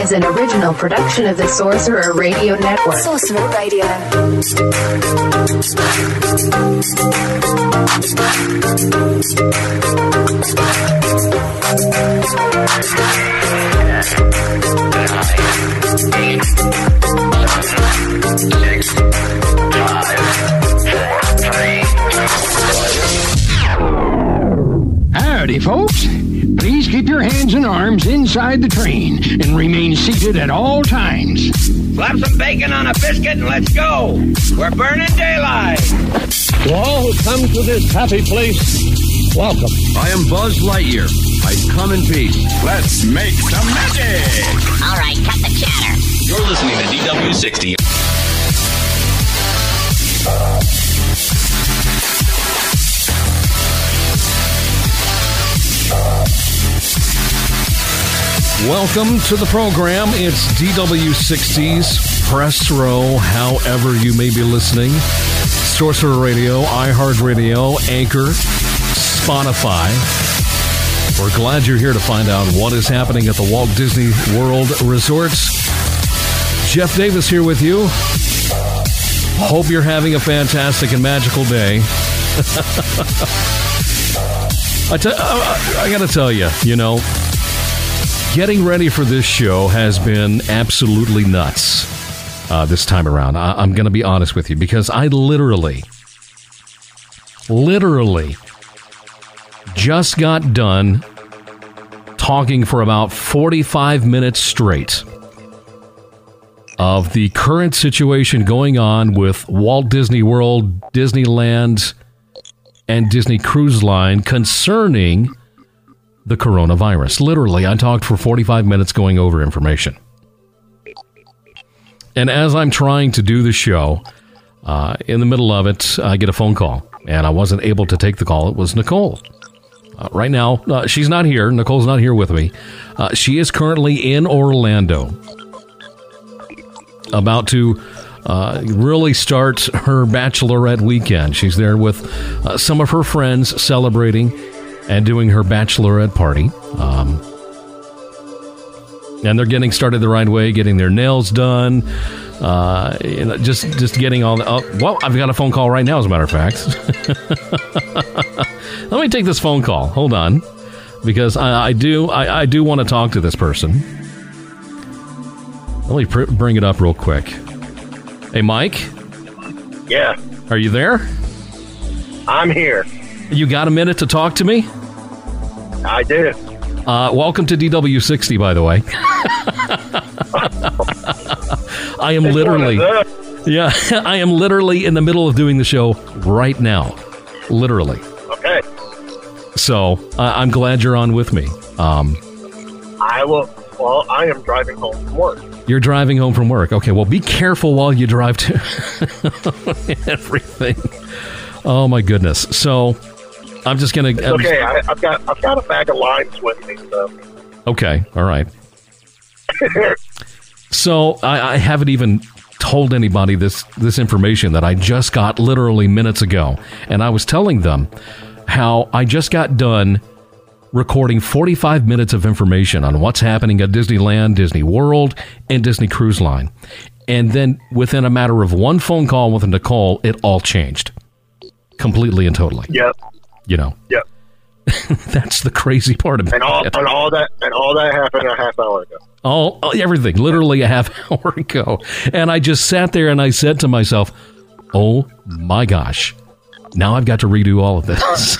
Is an original production of the Sorcerer Radio Network. Sorcerer Radio. Howdy, folks. Please keep your hands and arms inside the train and remain seated at all times. Slap some bacon on a biscuit and let's go. We're burning daylight. To all who come to this happy place, welcome. I am Buzz Lightyear. I come in peace. Let's make some magic. All right, cut the chatter. You're listening to DW60. Welcome to the program. It's DW60's Press Row, however you may be listening. Sorcerer Radio, iHeartRadio, Anchor, Spotify. We're glad you're here to find out what is happening at the Walt Disney World Resorts. Jeff Davis here with you. Hope you're having a fantastic and magical day. I, t- I, I got to tell you, you know, getting ready for this show has been absolutely nuts uh, this time around. I- I'm going to be honest with you because I literally, literally just got done talking for about 45 minutes straight of the current situation going on with Walt Disney World, Disneyland, and Disney Cruise Line concerning the coronavirus. Literally, I talked for 45 minutes going over information. And as I'm trying to do the show, uh, in the middle of it, I get a phone call, and I wasn't able to take the call. It was Nicole. Uh, right now, uh, she's not here. Nicole's not here with me. Uh, she is currently in Orlando, about to uh, really start her bachelorette weekend. She's there with uh, some of her friends celebrating and doing her bachelorette party. Um, and they're getting started the right way, getting their nails done, uh, you know, just just getting all the. Oh, well, I've got a phone call right now, as a matter of fact. Let me take this phone call. Hold on, because I, I do I, I do want to talk to this person. Let me pr- bring it up real quick. Hey, Mike. Yeah. Are you there? I'm here. You got a minute to talk to me? I do. Uh, welcome to DW60, by the way. I am literally, yeah, I am literally in the middle of doing the show right now, literally. Okay. So uh, I'm glad you're on with me. Um, I will. Well, I am driving home from work. You're driving home from work. Okay. Well, be careful while you drive to everything. Oh my goodness. So I'm just gonna. It's okay, I, have got I've got a bag of limes with me. So. Okay. All right. so I, I haven't even told anybody this this information that I just got literally minutes ago, and I was telling them how I just got done recording 45 minutes of information on what's happening at Disneyland, Disney World, and Disney Cruise Line. And then within a matter of one phone call with Nicole, it all changed completely and totally. Yep. You know. Yep. That's the crazy part about and all, it. And all that and all that happened a half hour ago. All everything, literally a half hour ago. And I just sat there and I said to myself, "Oh my gosh, now I've got to redo all of this."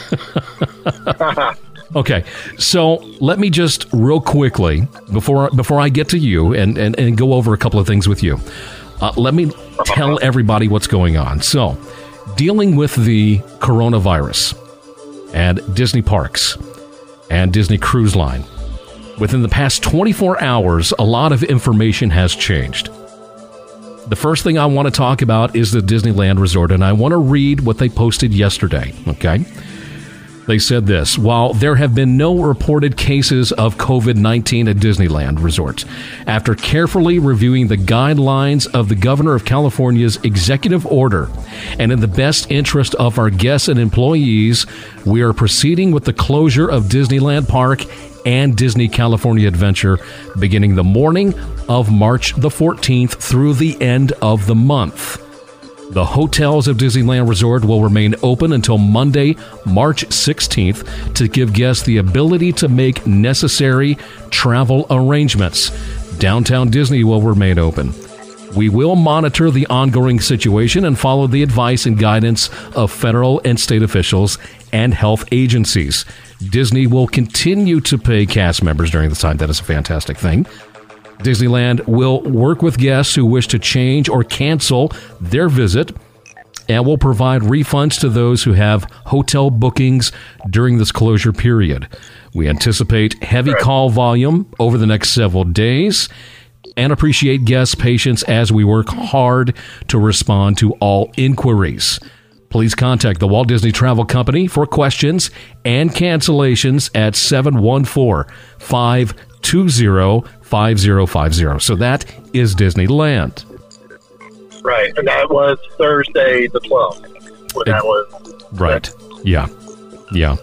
okay, so let me just real quickly before before I get to you and and, and go over a couple of things with you. Uh, let me tell everybody what's going on. So, dealing with the coronavirus and Disney parks and Disney Cruise Line. Within the past 24 hours, a lot of information has changed. The first thing I want to talk about is the Disneyland Resort, and I want to read what they posted yesterday, okay? They said this While there have been no reported cases of COVID 19 at Disneyland resorts, after carefully reviewing the guidelines of the Governor of California's executive order and in the best interest of our guests and employees, we are proceeding with the closure of Disneyland Park and Disney California Adventure beginning the morning of March the 14th through the end of the month. The hotels of Disneyland Resort will remain open until Monday, March 16th to give guests the ability to make necessary travel arrangements. Downtown Disney will remain open. We will monitor the ongoing situation and follow the advice and guidance of federal and state officials and health agencies. Disney will continue to pay cast members during this time. That is a fantastic thing. Disneyland will work with guests who wish to change or cancel their visit and will provide refunds to those who have hotel bookings during this closure period. We anticipate heavy call volume over the next several days and appreciate guests' patience as we work hard to respond to all inquiries. Please contact the Walt Disney Travel Company for questions and cancellations at 714 520 5050. So that is Disneyland. Right. And that was Thursday the 12th. When that was. Right. Yeah. Yeah.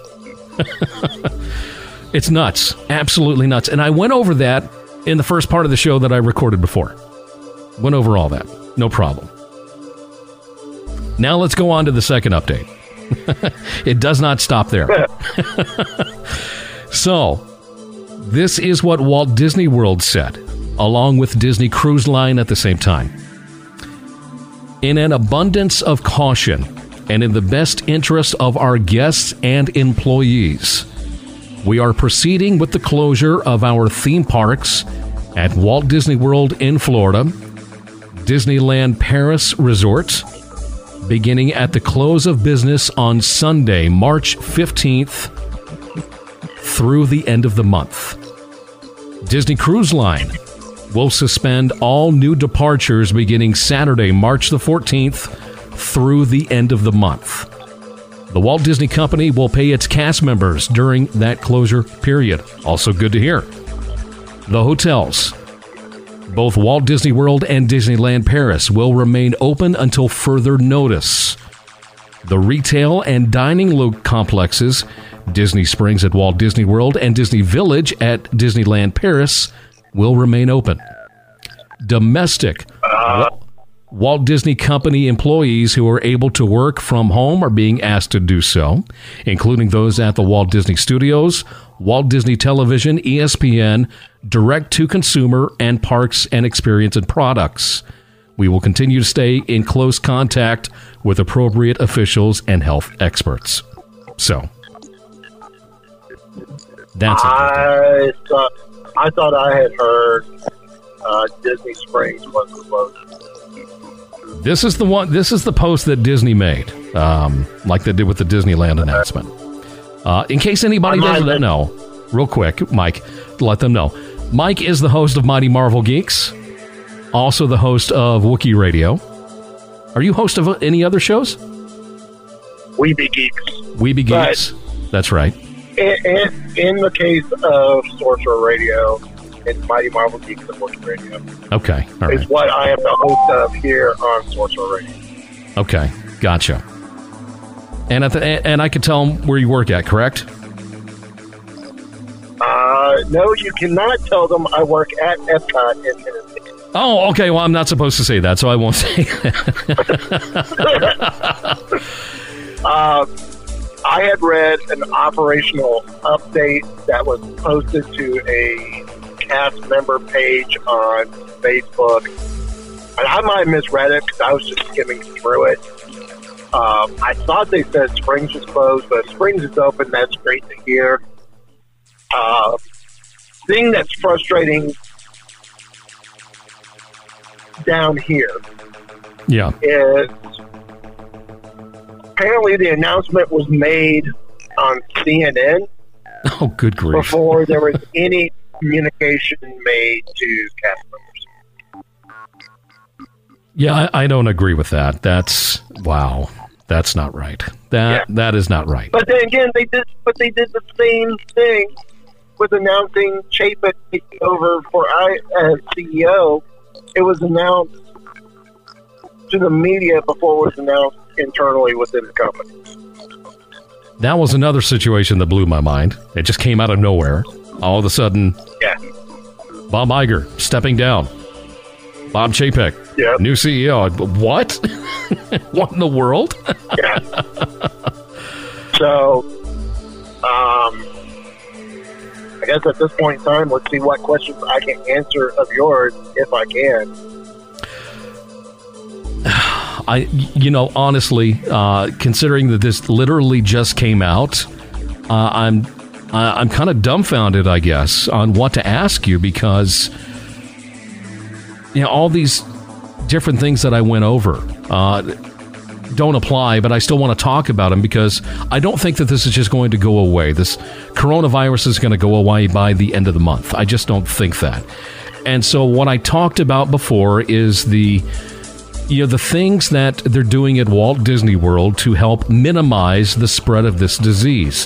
it's nuts. Absolutely nuts. And I went over that in the first part of the show that I recorded before. Went over all that. No problem. Now let's go on to the second update. it does not stop there. so, this is what Walt Disney World said, along with Disney Cruise Line at the same time. In an abundance of caution and in the best interest of our guests and employees, we are proceeding with the closure of our theme parks at Walt Disney World in Florida, Disneyland Paris Resort, beginning at the close of business on Sunday, March 15th through the end of the month. Disney Cruise Line will suspend all new departures beginning Saturday, March the 14th through the end of the month. The Walt Disney Company will pay its cast members during that closure period. Also, good to hear. The hotels, both Walt Disney World and Disneyland Paris, will remain open until further notice. The retail and dining complexes Disney Springs at Walt Disney World and Disney Village at Disneyland Paris will remain open. Domestic Walt Disney Company employees who are able to work from home are being asked to do so, including those at the Walt Disney Studios, Walt Disney Television, ESPN, direct to consumer, and parks and experience and products. We will continue to stay in close contact with appropriate officials and health experts. So, that's I thought I thought I had heard uh, Disney Springs was closed. This is the one. This is the post that Disney made, um, like they did with the Disneyland announcement. Uh, in case anybody doesn't know, real quick, Mike, let them know. Mike is the host of Mighty Marvel Geeks, also the host of Wookiee Radio. Are you host of any other shows? We Be Geeks. We Be Geeks. But That's right in, in, the case of Sorcerer Radio, it's Mighty Marvel Geeks and Wookiee Radio. Okay, all right. It's what I am the host of here on Sorcerer Radio. Okay, gotcha. And at the, and I can tell them where you work at, correct? Uh, no, you cannot tell them I work at Epcot in Tennessee. Oh, okay. Well, I'm not supposed to say that, so I won't say that. uh, I had read an operational update that was posted to a cast member page on Facebook. And I might have misread it because I was just skimming through it. Um, I thought they said Springs was closed, but Springs is open. That's great to hear. Uh, thing that's frustrating down here yeah. is apparently the announcement was made on CNN. Oh, good grief! Before there was any communication made to cast members. Yeah, I, I don't agree with that. That's wow. That's not right. That yeah. that is not right. But then again, they did. But they did the same thing with announcing Chapek taking over for I as CEO. It was announced to the media before it was announced internally within the company. That was another situation that blew my mind. It just came out of nowhere. All of a sudden, yeah. Bob Iger stepping down. Bob Chapek, yep. new CEO. What? what in the world? yeah. So, um, I guess at this point in time, let's see what questions I can answer of yours, if I can. I, you know, honestly, uh, considering that this literally just came out, uh, I'm, uh, I'm kind of dumbfounded, I guess, on what to ask you because, you know, all these different things that I went over uh, don't apply, but I still want to talk about them because I don't think that this is just going to go away. This coronavirus is going to go away by the end of the month. I just don't think that. And so, what I talked about before is the you know the things that they're doing at Walt Disney World to help minimize the spread of this disease.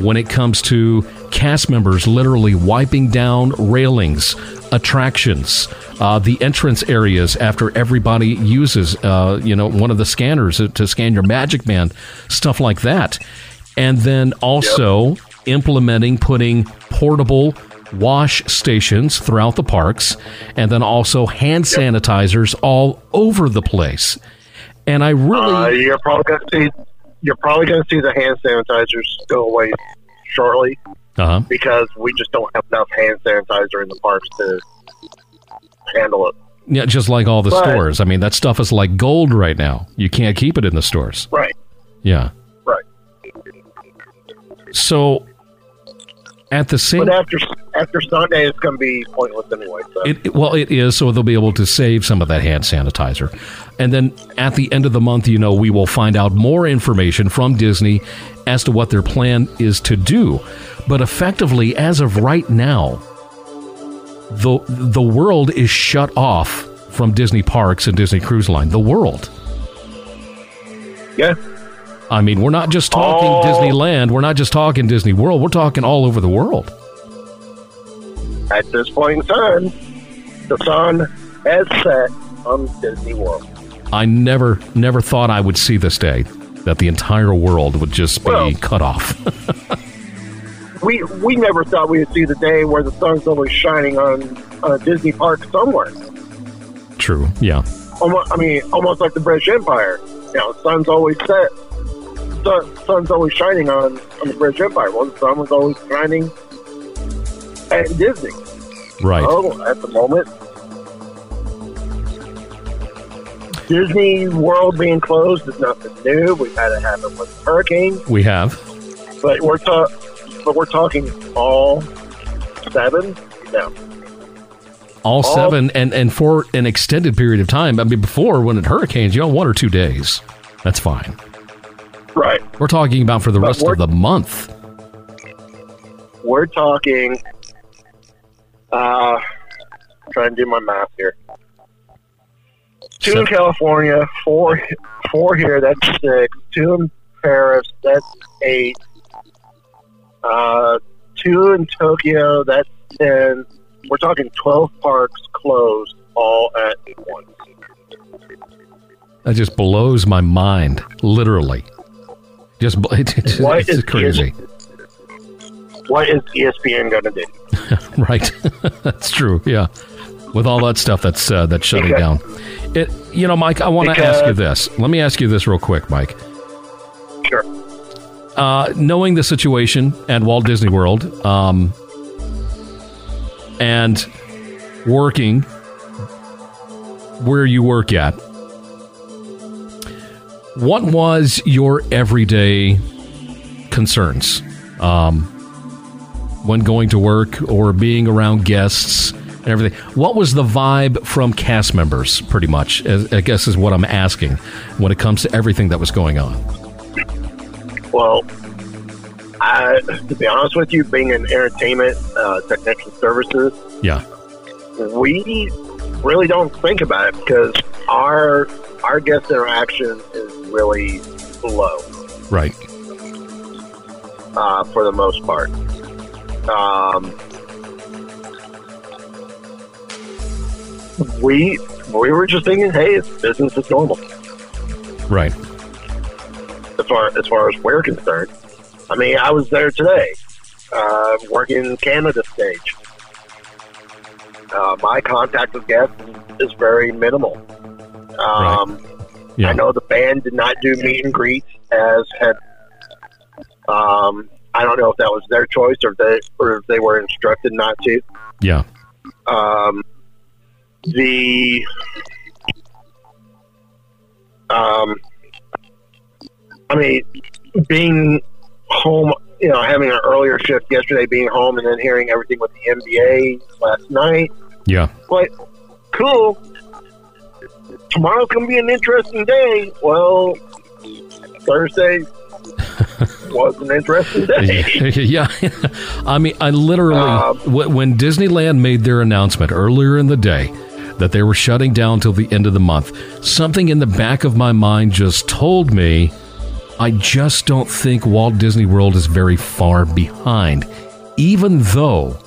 When it comes to cast members literally wiping down railings, attractions, uh, the entrance areas after everybody uses, uh, you know, one of the scanners to scan your Magic Band, stuff like that, and then also yep. implementing putting portable wash stations throughout the parks, and then also hand sanitizers all over the place. And I really, uh, you're probably going to see, you're probably going to see the hand sanitizers go away shortly, uh-huh. because we just don't have enough hand sanitizer in the parks to handle it. Yeah, just like all the but, stores. I mean, that stuff is like gold right now. You can't keep it in the stores. Right. Yeah. Right. So at the same, but after after Sunday, it's going to be pointless anyway. So. It, well, it is, so they'll be able to save some of that hand sanitizer, and then at the end of the month, you know, we will find out more information from Disney as to what their plan is to do. But effectively, as of right now, the the world is shut off from Disney parks and Disney Cruise Line. The world. Yeah. I mean, we're not just talking oh. Disneyland. We're not just talking Disney World. We're talking all over the world. At this point in time, the sun has set on Disney World. I never, never thought I would see this day that the entire world would just be well, cut off. we we never thought we would see the day where the sun's only shining on, on a Disney park somewhere. True. Yeah. Almost, I mean, almost like the British Empire. You know, sun's always set sun, sun's always shining on on the British Empire. Well, the sun was always shining at Disney. Right. Oh, at the moment, Disney World being closed is nothing new. We've had it happen with hurricane. We have, but we're ta- but we're talking all seven. No. All, all seven, and, and for an extended period of time. I mean, before when it hurricanes, you know, one or two days, that's fine. Right. We're talking about for the but rest of the month. We're talking. Uh, trying to do my math here. Two in California, four, four here. That's six. Two in Paris. That's eight. Uh, two in Tokyo. That's ten. We're talking twelve parks closed all at once. That just blows my mind, literally. Just it's, what it's crazy. what is ESPN going to do? right, that's true. Yeah, with all that stuff that's uh, that's shutting because, down. It, you know, Mike, I want to ask you this. Let me ask you this real quick, Mike. Sure. Uh, knowing the situation at Walt Disney World, um, and working where you work at, what was your everyday concerns um, when going to work or being around guests and everything? What was the vibe from cast members, pretty much? I guess is what I'm asking when it comes to everything that was going on. Well, I, I, to be honest with you, being in entertainment uh, technician services, Yeah. we really don't think about it because our our guest interaction is really low Right. uh, for the most part. Um, we we were just thinking, hey, it's business as normal Right. as far as far as we're concerned. I mean, I was there today, uh, working Canada stage. Uh, my contact with guests is very minimal. Um, Yeah. I know the band did not do meet and greets as had. Um, I don't know if that was their choice or if they or if they were instructed not to. Yeah. Um, the um, I mean, being home, you know, having an earlier shift yesterday, being home, and then hearing everything with the NBA last night. Yeah. But cool. Tomorrow's gonna be an interesting day. Well, Thursday was an interesting day. yeah. I mean, I literally, Um, when Disneyland made their announcement earlier in the day that they were shutting down till the end of the month, something in the back of my mind just told me I just don't think Walt Disney World is very far behind, even though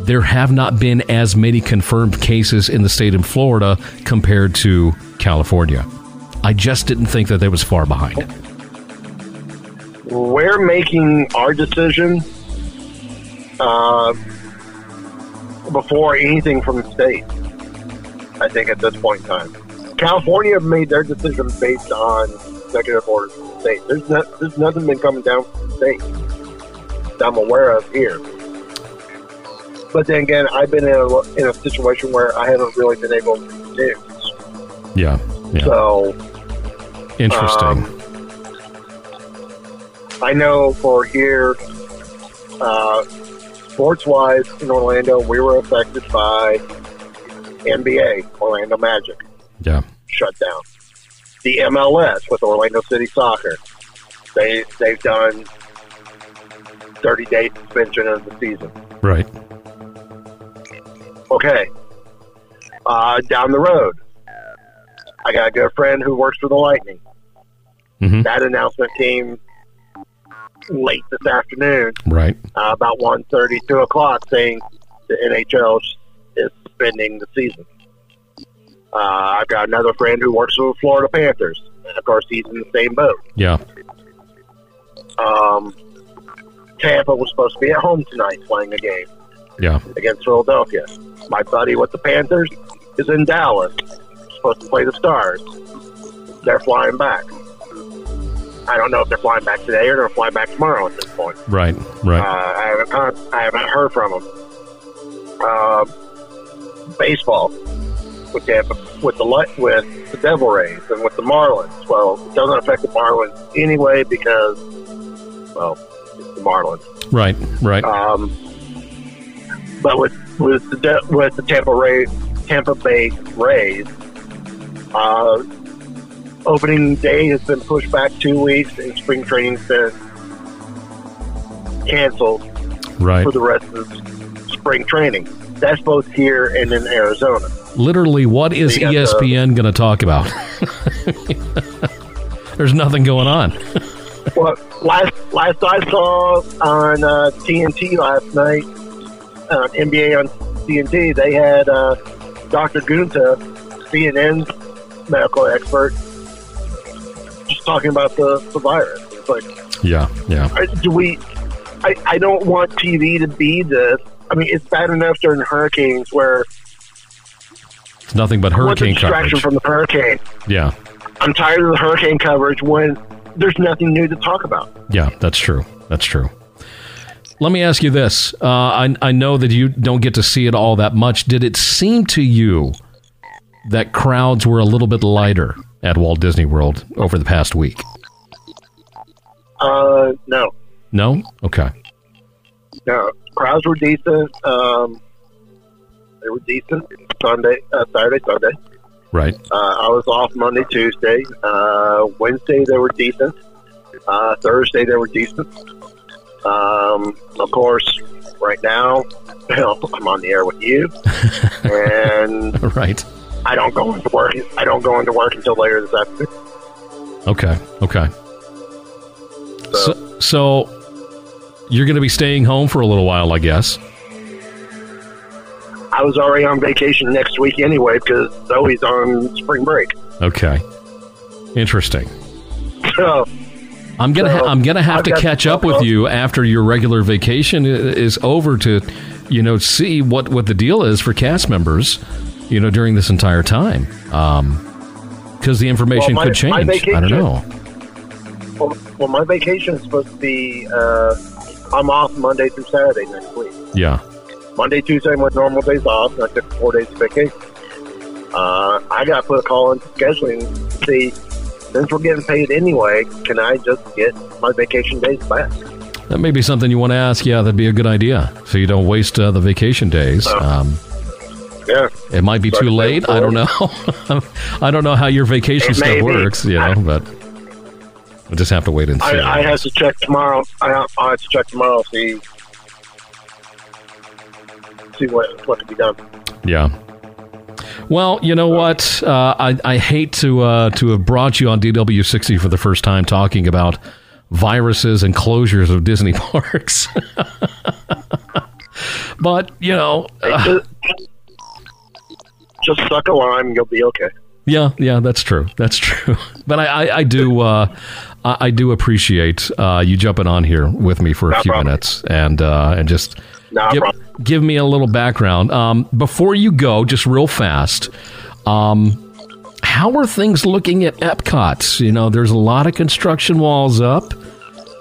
there have not been as many confirmed cases in the state of Florida compared to California. I just didn't think that they was far behind. we're making our decision uh, before anything from the state. I think at this point in time, California made their decision based on executive orders from the state. There's not, there's nothing been coming down from the state that I'm aware of here. But then again, I've been in a, in a situation where I haven't really been able to do. Yeah. Yeah. So Interesting. um, I know for here, uh, sports wise in Orlando, we were affected by NBA, Orlando Magic, yeah. shut down. The MLS with Orlando City Soccer, they they've done thirty day suspension of the season. Right. Okay, uh, down the road, I got a good friend who works for the Lightning. Mhm. That announcement came late this afternoon, Right. uh, about 1.30, 2 o'clock, saying the NHL is suspending the season. Uh, I've got another friend who works for the Florida Panthers, and of course he's in the same boat. Yeah. Um, Tampa was supposed to be at home tonight playing a game Yeah. against Philadelphia. My buddy with the Panthers is in Dallas, supposed to play the Stars. They're flying back. I don't know if they're flying back today or they're flying back tomorrow at this point. Right. Uh, Right. I haven't con- I haven't heard from them. Uh, baseball with Tampa, with the with the Devil Rays and with the Marlins. Well, it doesn't affect the Marlins anyway because well, it's the Marlins. right. Right. Um, but with with the with the Tampa Ray Tampa Bay Rays, uh, opening day has been pushed back two weeks, and spring training's been canceled right. for the rest of spring training. That's both here and in Arizona. Literally, what is ESPN going to talk about? There's nothing going on. Well, last last I saw on uh, TNT last night, uh, NBA on TNT, they had uh, Dr. Gupta, CNN's medical expert, just talking about the, the virus. It's like, Yeah. Yeah. I- do we? I, I don't want TV to be this. I mean, it's bad enough during hurricanes where It's nothing but hurricane distraction coverage. from the hurricane. Yeah. I'm tired of the hurricane coverage when there's nothing new to talk about. Yeah. That's true. That's true. Let me ask you this. Uh, I, I know that you don't get to see it all that much. Did it seem to you that crowds were a little bit lighter at Walt Disney World over the past week? Uh, no, No? Okay. no, crowds were decent. Um, they were decent Sunday, uh, Saturday, Sunday. Right. Uh, I was off Monday, Tuesday. Uh, Wednesday they were decent. Uh, Thursday they were decent. Um, of course, right now, I'm on the air with you, and right. I don't go into work. I don't go into work until later this afternoon. Okay. Okay. So, So, so you're going to be staying home for a little while, I guess. I was already on vacation next week anyway because Zoe's on spring break. Okay. Interesting. So I'm gonna ha- I'm gonna have I've to catch up with you after your regular vacation is over to, you know, see what what the deal is for cast members, you know, during this entire time. Um, because the information Well, my- could change. I don't know. Well, well, my vacation is supposed to be. Uh, I'm off Monday through Saturday next week. Yeah. Monday, Tuesday, my normal days off, and I took four days of vacation. Uh, I got to put a call into scheduling to see, since we're getting paid anyway, can I just get my vacation days back? That may be something you want to ask. Yeah, that'd be a good idea. So you don't waste uh, the vacation days. Um, Yeah. it might be too late. I don't know. I don't know how your vacation It stuff works. You know, but we'll just have to wait and see. I, I have to check tomorrow. I, I have to check tomorrow see see what what can be done. Yeah. Well, you know what? Uh, I, I hate to uh, to have brought you on DW60 for the first time talking about viruses and closures of Disney parks. but, you know, uh, Just, suck a lime, you'll be okay. yeah, yeah, that's true. That's true. But I, I, I do uh, I, I do appreciate uh, you jumping on here with me for a No few problem. minutes and uh, and just No give. Give me a little background. Um, before you go, just real fast, um, how are things looking at Epcot? You know, there's a lot of construction walls up.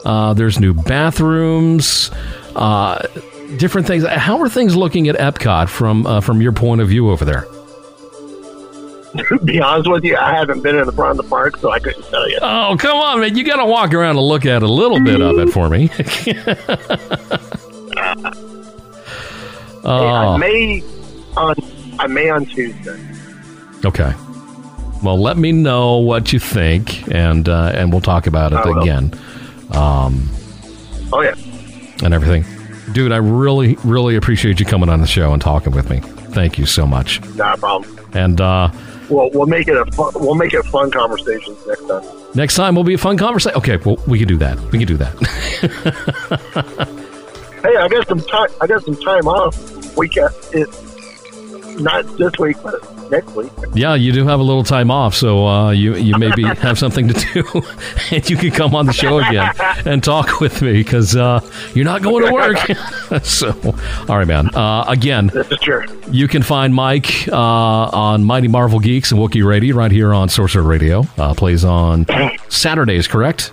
Uh, there's new bathrooms, uh, different things. How are things looking at Epcot from uh, from your point of view over there? to be honest with you, I haven't been in the front of the park, so I couldn't tell you. Oh, come on, man! You got to walk around and look at a little bit of it for me. Hey, I oh, may on I may on Tuesday. okay. Well, let me know what you think, and uh, and we'll talk about it again. Um, Oh yeah, and everything. Dude, I really, really appreciate you coming on the show and talking with me. Thank you so much. not a problem. And uh, Well, we'll make it a fun, we'll make it fun conversations next time. next time will be a fun conversation. Okay, well, we can do that. We can do that. Hey, I got some time. I got some time off. We uh, it, not this week, but next week. yeah, you do have a little time off, so uh, you you maybe have something to do, and you can come on the show again and talk with me because uh, you're not going to work. so, all right, man. Uh, again, This is true. You can find Mike uh, on Mighty Marvel Geeks and Wookiee Radio right here on Sorcerer Radio. Uh, plays on Saturdays, correct?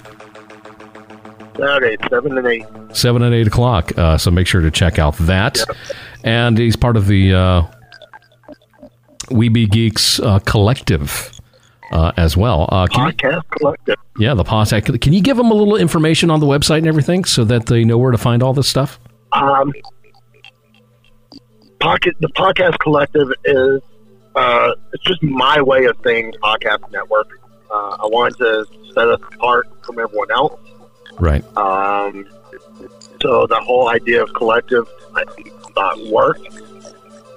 Saturday, seven and eight. 7 and 8 o'clock. Uh, so make sure to check out that. And he's part of the uh, Weeby Geeks uh, collective uh, as well. Uh, can you- Podcast collective. yeah, the podcast. Can you give them a little information on the website and everything so that they know where to find all this stuff? Um, pocket. The podcast collective is uh, it's just my way of saying podcast network. Uh, I wanted to set us apart from everyone else. Right. Um, so the whole idea of collective, I thought worked,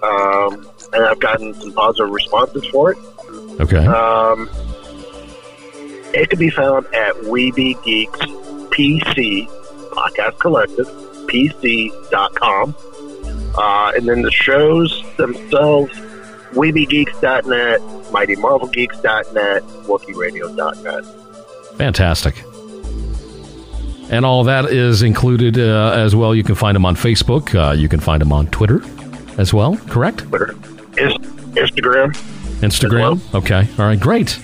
um, and I've gotten some positive responses for it. Okay. Um, it can be found at Weeby Geeks PC Podcast Collective PC.com. Uh, and then the shows themselves WeebyGeeks.net, MightyMarvelGeeks.net, WookieRadio.net. Fantastic. And all that is included uh, as well. You can find them on Facebook. Uh, you can find them on Twitter as well, correct? Twitter, Is- Instagram. Instagram. Okay. All right. Great.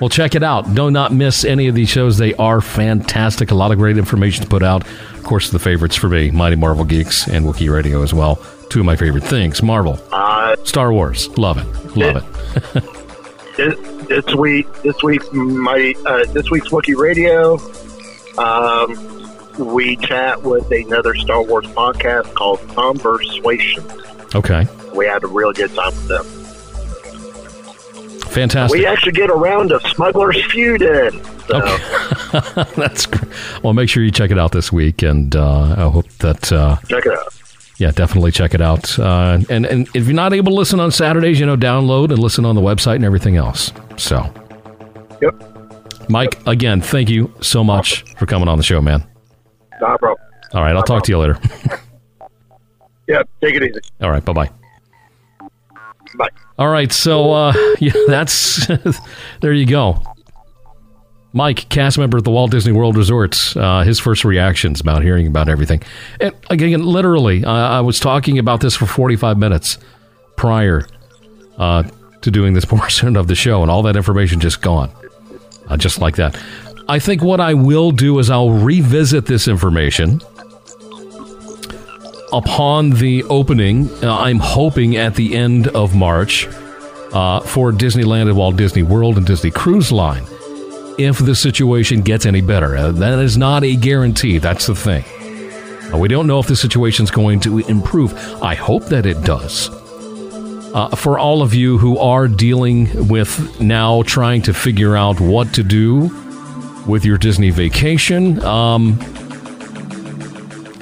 Well, check it out. Do not miss any of these shows. They are fantastic. A lot of great information to put out. Of course, the favorites for me Mighty Marvel Geeks and Wookiee Radio as well. Two of my favorite things Marvel, Uh, Star Wars. Love it. Love it. this, this week, this week, my uh, this week's Wookiee Radio. Um, we chat with another Star Wars podcast called Conversation. Okay. We had a really good time with them. Fantastic. We actually get a round of Smugglers Feud in. So, Okay. That's great. Well, make sure you check it out this week, and uh, I hope that. Uh, check it out. yeah, definitely check it out. Uh, and and if you're not able to listen on Saturdays, you know, download and listen on the website and everything else. So, Yep. Mike, again, thank you so much for coming on the show, man. A problem. All right, I'll talk to you later. Yeah, take it easy. All right, bye bye. Bye. All right, so uh, yeah, that's there you go. Mike, cast member at the Walt Disney World Resorts, uh, his first reactions about hearing about everything. And again, literally, uh, I was talking about this for 45 minutes prior uh, to doing this portion of the show, and all that information just gone, uh, just like that. I think what I will do is I'll revisit this information upon the opening. Uh, I'm hoping at the end of March uh, for Disneyland and Walt Disney World and Disney Cruise Line. If the situation gets any better, uh, that is not a guarantee. That's the thing. We don't know if the situation's going to improve. I hope that it does. Uh, for all of you who are dealing with now trying to figure out what to do with your Disney vacation, um,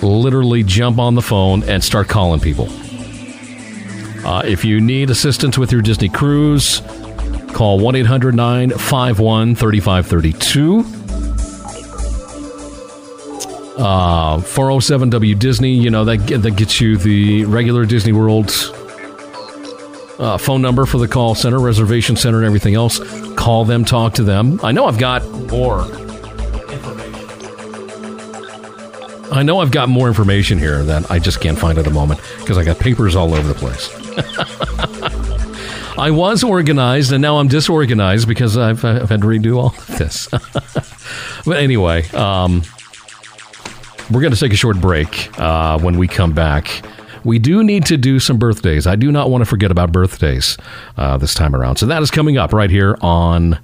literally jump on the phone and start calling people. Uh, if you need assistance with your Disney cruise, call 1 800 951 3532. Uh, 407 W Disney, you know, that, that gets you the regular Disney World uh, phone number for the call center, reservation center, and everything else. Call them, talk to them. I know I've got more information. I know I've got more information here that I just can't find at the moment because I got papers all over the place. I was organized and now I'm disorganized because I've, I've had to redo all of this. but anyway, um, we're going to take a short break uh, when we come back. We do need to do some birthdays. I do not want to forget about birthdays uh, this time around. So that is coming up right here on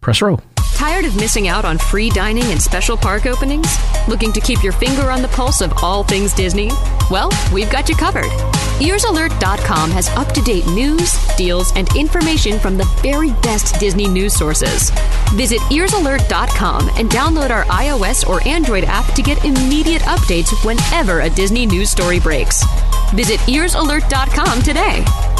Press Row. Tired of missing out on free dining and special park openings? Looking to keep your finger on the pulse of all things Disney? Well, we've got you covered. EarsAlert.com has up to date news, deals, and information from the very best Disney news sources. Visit EarsAlert.com and download our iOS or Android app to get immediate updates whenever a Disney news story breaks. Visit EarsAlert.com today.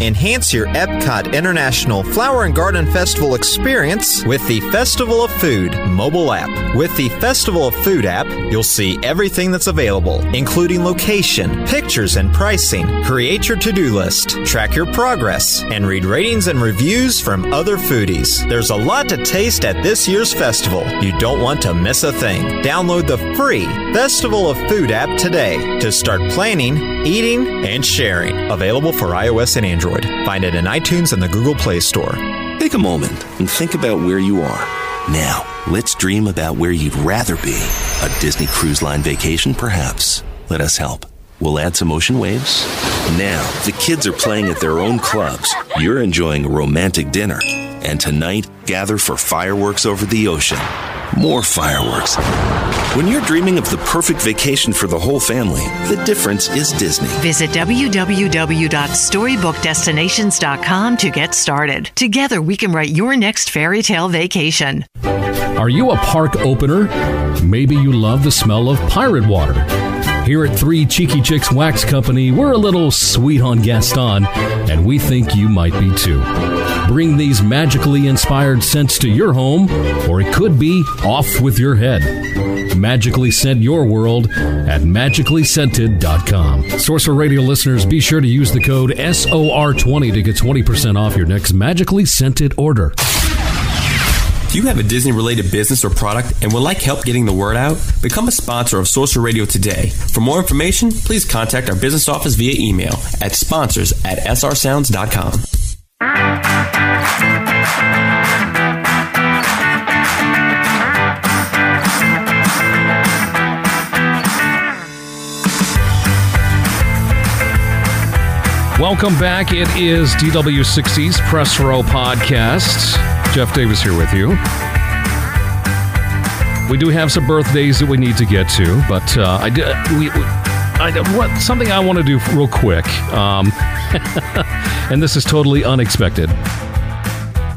Enhance your Epcot International Flower and Garden Festival experience with the Festival of Food mobile app. With the Festival of Food app, you'll see everything that's available, including location, pictures, and pricing. Create your to do list, track your progress, and read ratings and reviews from other foodies. There's a lot to taste at this year's festival. You don't want to miss a thing. Download the free Festival of Food app today to start planning, eating, and sharing. Available for iOS and Android. Find it in iTunes and the Google Play Store. Take a moment and think about where you are. Now, let's dream about where you'd rather be. A Disney Cruise Line vacation, perhaps. Let us help. We'll add some ocean waves. Now, the kids are playing at their own clubs. You're enjoying a romantic dinner. And tonight, gather for fireworks over the ocean. More fireworks. When you're dreaming of the perfect vacation for the whole family, the difference is Disney. Visit www.storybookdestinations.com to get started. Together, we can write your next fairy tale vacation. Are you a park opener? Maybe you love the smell of pirate water. Here at Three Cheeky Chicks Wax Company, we're a little sweet on Gaston, and we think you might be too. Bring these magically inspired scents to your home, or it could be off with your head. Magically scent your world at magicallyscented.com. Sorcerer Radio listeners, be sure to use the code SOR20 to get 20% off your next magically scented order. You have a Disney related business or product and would like help getting the word out? Become a sponsor of Sorcerer Radio today. For more information, please contact our business office via email at sponsors at srsounds.com. Welcome back. It is DW60's Press Row Podcast. Jeff Davis here with you. We do have some birthdays that we need to get to, but uh, I did. We, I, what something I want to do real quick, um, and this is totally unexpected.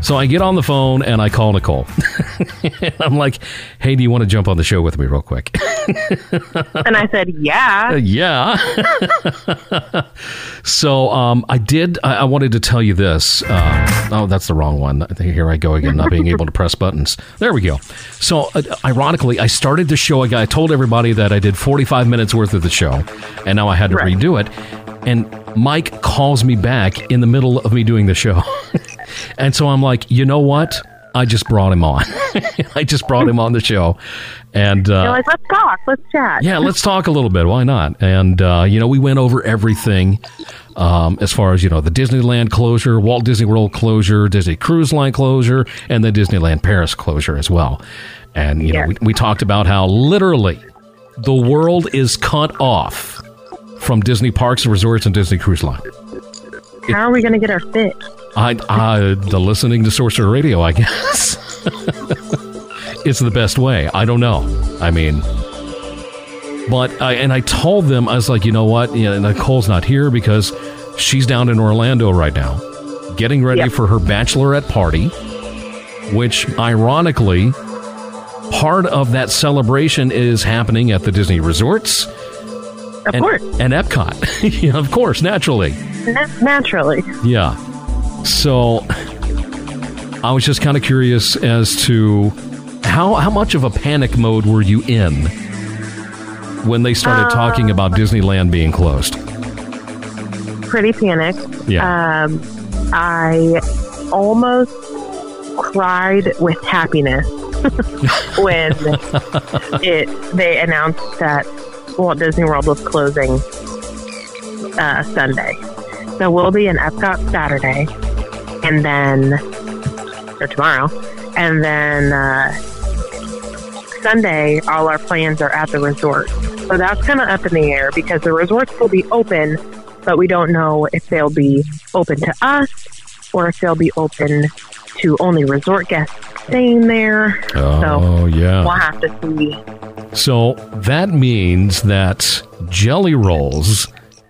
So I get on the phone and I call Nicole. I'm like, hey, do you want to jump on the show with me real quick? and I said, yeah. yeah. so um, I did, I, I, wanted to tell you this. Uh, oh, that's the wrong one. Here I go again, not being able to press buttons. There we go. So uh, ironically, I started the show. I told everybody that I did 45 minutes worth of the show, and now I had to right. redo it. And Mike calls me back in the middle of me doing the show. and so I'm like, you know what? I just brought him on. I just brought him on the show, and uh, like, let's talk, let's chat. yeah, let's talk a little bit. Why not? And uh, you know, we went over everything um, as far as you know, the Disneyland closure, Walt Disney World closure, Disney Cruise Line closure, and the Disneyland Paris closure as well. And you know, we, we talked about how literally the world is cut off from Disney parks and resorts and Disney Cruise Line. How are we going to get our fix? I, I, the listening to Sorcerer Radio, I guess. it's the best way. I don't know. I mean, but I, and I told them, I was like, you know what? You know, Nicole's not here because she's down in Orlando right now, getting ready yep. for her bachelorette party, which ironically, part of that celebration is happening at the Disney resorts. Of and, course. And Epcot. yeah, of course, naturally. Naturally. Yeah. So I was just kind of curious as to how how much of a panic mode were you in when they started uh, talking about Disneyland being closed? Pretty panicked. Yeah. Um, I almost cried with happiness when it they announced that Walt Disney World was closing uh, Sunday. So we'll be in Epcot Saturday, and then or tomorrow, and then uh, Sunday all our plans are at the resort. So that's kind of up in the air because the resorts will be open, but we don't know if they'll be open to us or if they'll be open to only resort guests staying there. Oh, so yeah. We'll have to see. So that means that Jelly Rolls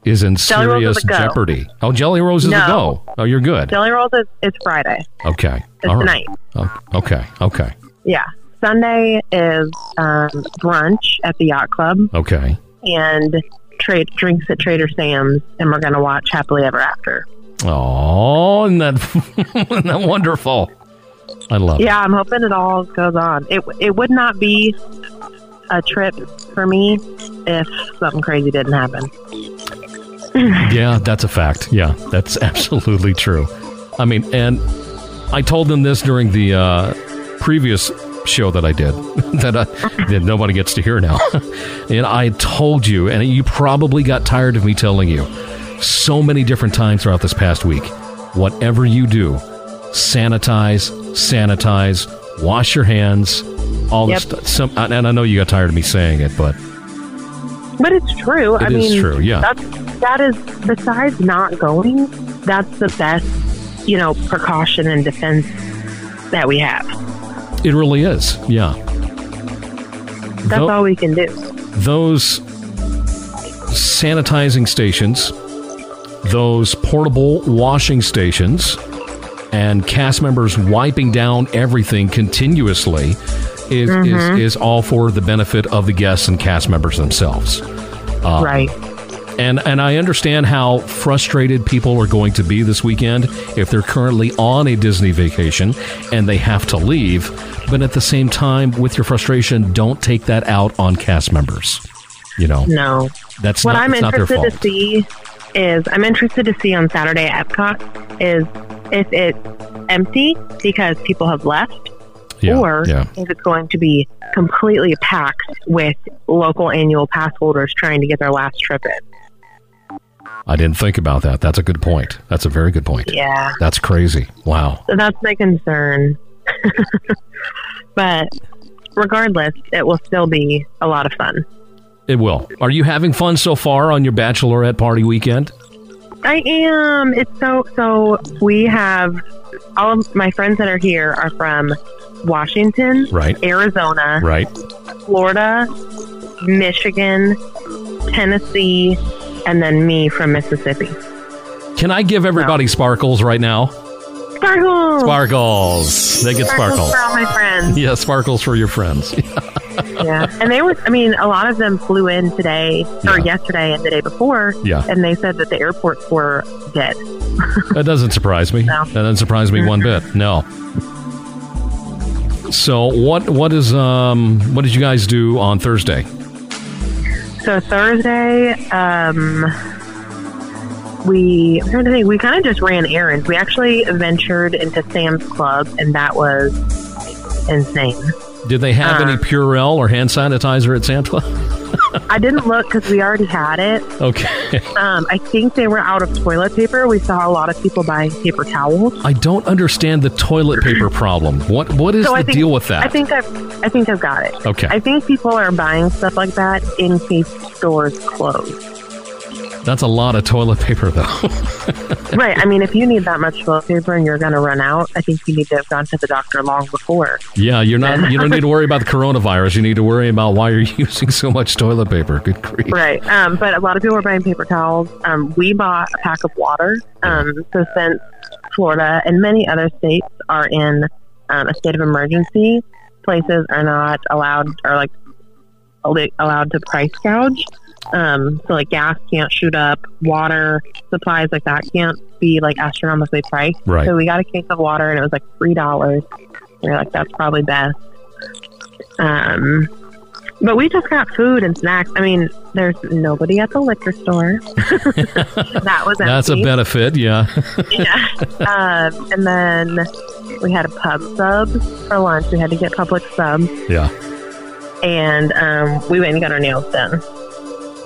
is in serious jeopardy. Oh, Jelly Rolls is no. a go. Oh, you're good. Jelly Rolls is, is Friday. Okay. It's. Oh, okay. Okay. Yeah. Sunday is um, brunch at the yacht club. Okay. And trade drinks at Trader Sam's, and we're going to watch Happily Ever After. Oh, isn't that, isn't that wonderful? I love yeah, it. Yeah, I'm hoping it all goes on. It it would not be a trip for me if something crazy didn't happen. yeah, that's a fact. Yeah, that's absolutely true. I mean, and I told them this during the uh, previous show that I did that, uh, that nobody gets to hear now. and I told you, and you probably got tired of me telling you so many different times throughout this past week. Whatever you do, sanitize, sanitize, wash your hands, all yep. this stuff. and I know you got tired of me saying it, but but it's true. It I is mean, true. Yeah, that's that is besides not going. That's the best, you know, precaution and defense that we have. It really is. Yeah. That's all we can do. Those sanitizing stations, those portable washing stations, and cast members wiping down everything continuously is, mm-hmm. is, is all for the benefit of the guests and cast members themselves. Um, right. And and I understand how frustrated people are going to be this weekend if they're currently on a Disney vacation and they have to leave. But at the same time, with your frustration, don't take that out on cast members. You know, no, that's what not, I'm interested to see. Is I'm interested to see on Saturday at Epcot is if it's empty because people have left yeah, or yeah. if it's going to be completely packed with local annual pass holders trying to get their last trip in. I didn't think about that. That's a good point. That's a very good point. Yeah. That's crazy. Wow. So that's my concern. but regardless, it will still be a lot of fun. It will. Are you having fun so far on your bachelorette party weekend? I am. It's so so we have all of my friends that are here are from Washington, right, Arizona, right, Florida, Michigan, Tennessee, and then me from Mississippi. Can I give everybody so. sparkles right now? Sparkles. Sparkles. They get Sparkles sparkles. for all my friends. Yeah, sparkles for your friends. yeah, and they were. I mean, a lot of them flew in today or yesterday and the day before. Yeah. and they said that the airports were dead. That doesn't surprise me. No. That doesn't surprise me one bit. No. So what what is um what did you guys do on Thursday? So Thursday, um, we I'm trying to think. We kind of just ran errands. We actually ventured into Sam's Club, and that was insane. Did they have Uh. any Purell or hand sanitizer at Santa? I didn't look because we already had it. okay. Um, I think they were out of toilet paper. We saw a lot of people buying paper towels. I don't understand the toilet paper problem. What what is So the think, deal with that? I think I've, I think I've got it. Okay. I think people are buying stuff like that in case stores close. That's a lot of toilet paper though. right. I mean, if you need that much toilet paper and you're going to run out, I think you need to have gone to the doctor long before. yeah, you're not you don't need to worry about the coronavirus. You need to worry about why you're using so much toilet paper. Good grief. Right. Um, but a lot of people are buying paper towels. Um, we bought a pack of water. Um, so since Florida and many other states are in um, a state of emergency, places are not allowed or like allowed to price gouge. Um, so like gas can't shoot up, water supplies like that can't be like astronomically priced. Right. So we got a case of water and it was like three dollars. We are like, that's probably best. Um, but we just got food and snacks. I mean, there's nobody at the liquor store. that was empty. That's a benefit, yeah. yeah. Um, and then we had a pub sub for lunch. We had to get Publix sub, yeah. and um, we went and got our nails done.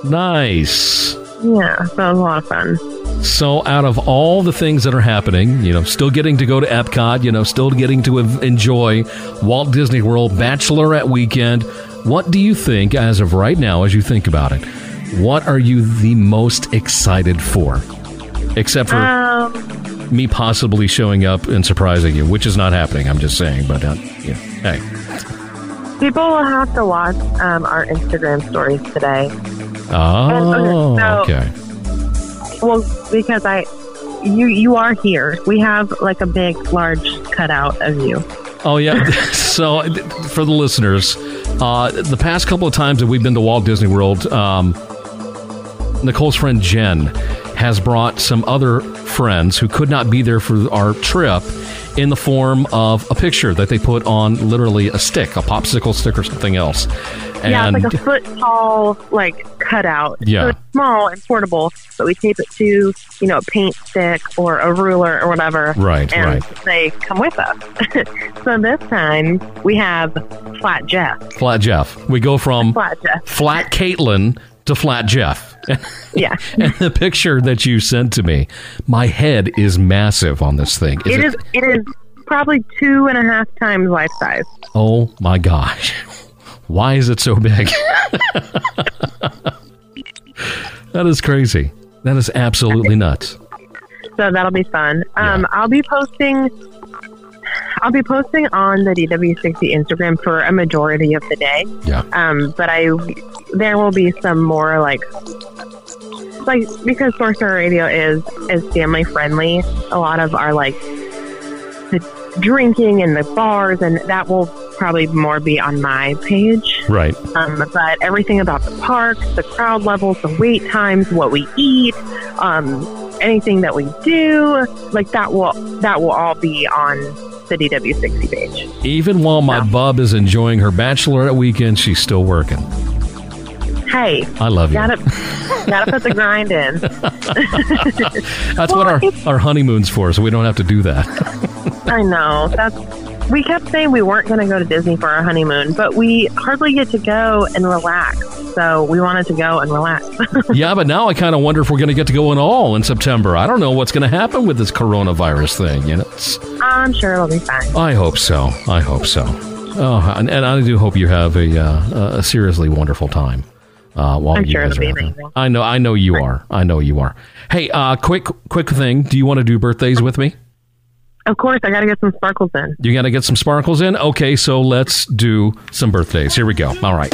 Nice. Yeah, so it was a lot of fun. So, out of all the things that are happening, you know, still getting to go to Epcot, you know, still getting to enjoy Walt Disney World Bachelorette weekend, what do you think, as of right now, as you think about it, what are you the most excited for? Except for Um, me possibly showing up and surprising you, which is not happening. I'm just saying, but uh, yeah, hey, people will have to watch um, our Instagram stories today. Oh, so- okay, Well, because I, you, you are here. We have like a big, large cutout of you. Oh yeah. so for the listeners, uh, the past couple of times that we've been to Walt Disney World, um, Nicole's friend Jen has brought some other friends who could not be there for our trip in the form of a picture that they put on literally a stick, a popsicle stick or something else. yeah, it's like a foot tall, like cutout. Yeah. So it's small and portable, but we tape it to, you know, a paint stick or a ruler or whatever. Right, and right. they come with us. so this time we have Flat Jeff. Flat Jeff. We go from Flat Jeff. Flat Caitlin to Flat Jeff. Yeah. and the picture that you sent to me, my head is massive on this thing. Is it is. It is probably two and a half times life size. Oh my gosh. Why is it so big? that is crazy. That is absolutely nuts. So that'll be fun. Um, I'll be posting. I'll be posting on the DW60 Instagram for a majority of the day. Yeah. Um, but I, there will be some more like, like because Sorcerer Radio is is family friendly. A lot of our like the drinking and the bars and that will probably more be on my page. Right. Um, but everything about the park, the crowd levels, the wait times, what we eat, um, anything that we do, like that will that will all be on the DW60 page. Even while my bub is enjoying her bachelorette weekend, she's still working. Hey, I love you. gotta gotta put the grind in. That's what our, our honeymoon's for, so we don't have to do that. I know that's. We kept saying we weren't going to go to Disney for our honeymoon, but we hardly get to go and relax. So we wanted to go and relax. yeah, but now I kind of wonder if we're going to get to go at all in September. I don't know what's going to happen with this coronavirus thing. You know, It's- I'm sure it'll be fine. I hope so. I hope so. Oh, and, and I do hope you have a, uh, a seriously wonderful time. Uh, while I'm you sure guys it'll are be out there. amazing. I know. I know you are. I know you are. Hey, uh, quick, quick thing. Do you want to do birthdays with me? Of course, I got to get some sparkles in. You got to get some sparkles in? Okay, so let's do some birthdays. Here we go. All right.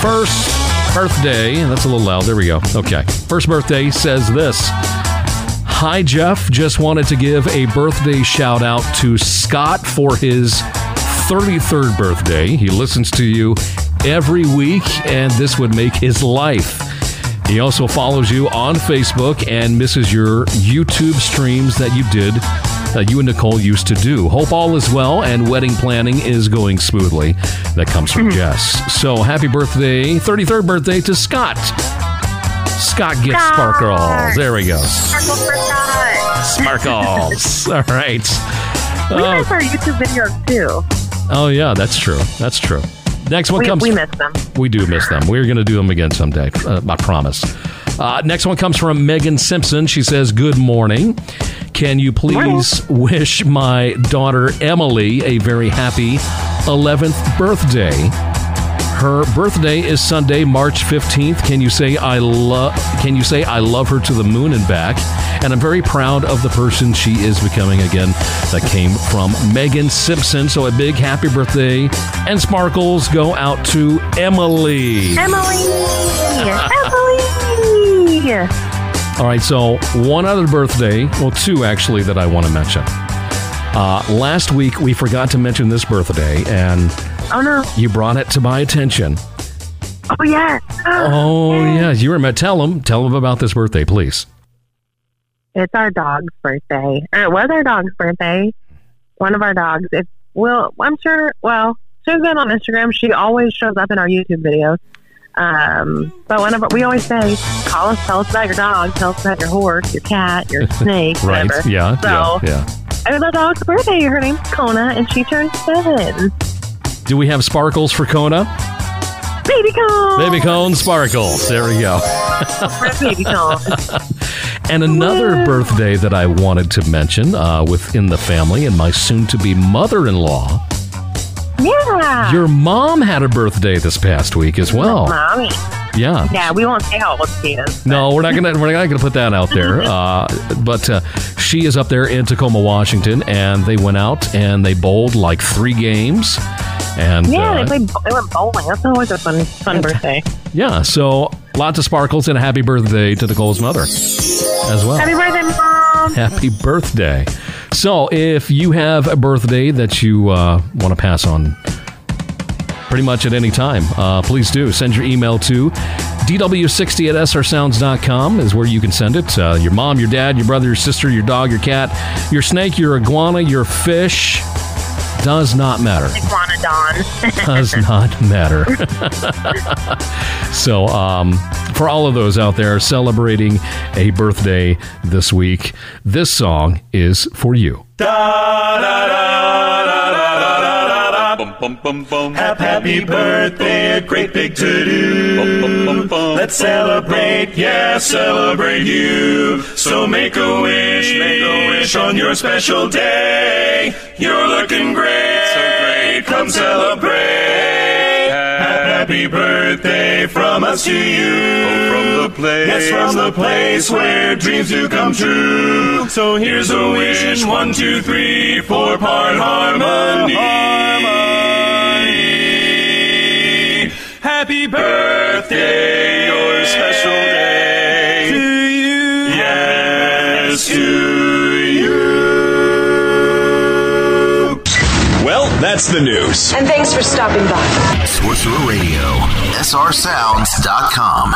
First birthday, that's a little loud. There we go. Okay. First birthday says this Hi, Jeff. Just wanted to give a birthday shout out to Scott for his 33rd birthday. He listens to you every week, and this would make his life. He also follows you on Facebook and misses your YouTube streams that you did, that you and Nicole used to do. Hope all is well and wedding planning is going smoothly. That comes from hmm. Jess. So happy birthday, 33rd birthday to Scott. Scott gets sparkles. There we go. Sparkles for Scott. Sparkles. all right. We Oh, uh, miss our YouTube videos too. oh, yeah, that's true. That's true. Next one We, comes. we miss them. We do miss them. We're going to do them again someday. Uh, I promise. Uh, next one comes from Megan Simpson. She says, Good morning. Can you please wish my daughter Emily a very happy 11th birthday? Her birthday is Sunday, March 15th. Can you say I love can you say I love her to the moon and back? And I'm very proud of the person she is becoming again. That came from Megan Simpson. So a big happy birthday and sparkles go out to Emily. Emily! Emily! All right, so one other birthday, well, two actually, that I want to mention. Uh, last week, we forgot to mention this birthday, and Oh no. you brought it to my attention. Oh yes. Oh, yeah, you were remember. Tell them, tell them about this birthday, please. It's our dog's birthday. Or It was our dog's birthday. One of our dogs. If well, I'm sure. Well, Susan on Instagram, she always shows up in our YouTube videos. Um, but whenever we always say, call us, tell us about your dog, tell us about your horse, your cat, your snake, Right, whatever. yeah, So yeah, yeah. it was our dog's birthday. Her name's Kona, and she turned seven. Do we have sparkles for Kona? Baby cone. Baby cone sparkles. There we go. Baby cone. And another birthday that I wanted to mention uh, within the family and my soon to be mother in law. Yeah. Your mom had a birthday this past week as well. Mommy. Yeah. Yeah, we won't say how old she is. No, we're not gonna we're not gonna put that out there. Uh, but uh, she is up there in Tacoma, Washington, and they went out and they bowled like three games. And Yeah, uh, they played. They went bowling. That's always a fun, fun birthday. yeah, so lots of sparkles and a happy birthday to Nicole's mother as well. Happy birthday, mom! Happy birthday. So, if you have a birthday that you uh, want to pass on pretty much at any time, uh, please do. Send your email to dw60 at srsounds.com is where you can send it. Uh, your mom, your dad, your brother, your sister, your dog, your cat, your snake, your iguana, your fish. Does not matter. Iguanodon. Does not matter. so, um, for all of those out there celebrating a birthday this week, this song is for you. Happy birthday, a great big to do. Let's celebrate, yeah, celebrate you. So make a wish, make a wish on your special day. You're looking great, so great. Come celebrate. Happy birthday from us to you. from the place, yes, from the place where dreams do come true. So here's a wish: one, two, three, four part harmony. Happy birthday, your special day. To you. Yes, to you. Well, that's the news. And thanks for stopping by. Sorcerer Radio, srsounds.com.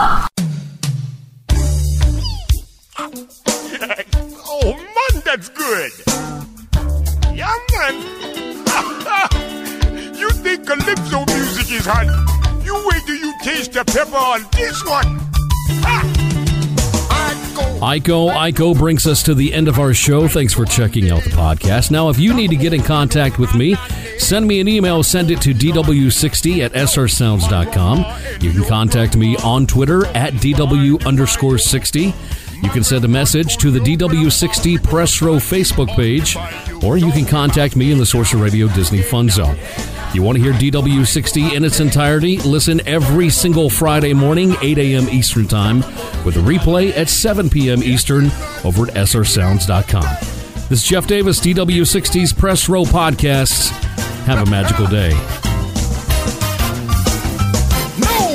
oh man, that's good. Yeah, man. you think calypso music is hot? You wait till you taste the pepper on this one. Ha! Iko, Iko brings us to the end of our show. Thanks for checking out the podcast. Now, if you need to get in contact with me, send me an email. Send it to dw60 at srsounds.com. You can contact me on Twitter at dw underscore 60. You can send a message to the DW60 Press Row Facebook page, or you can contact me in the Sorcerer Radio Disney Fun Zone. You want to hear DW60 in its entirety? Listen every single Friday morning, 8 a.m. Eastern Time, with a replay at 7 p.m. Eastern over at srsounds.com. This is Jeff Davis, DW60's Press Row Podcasts. Have a magical day. No,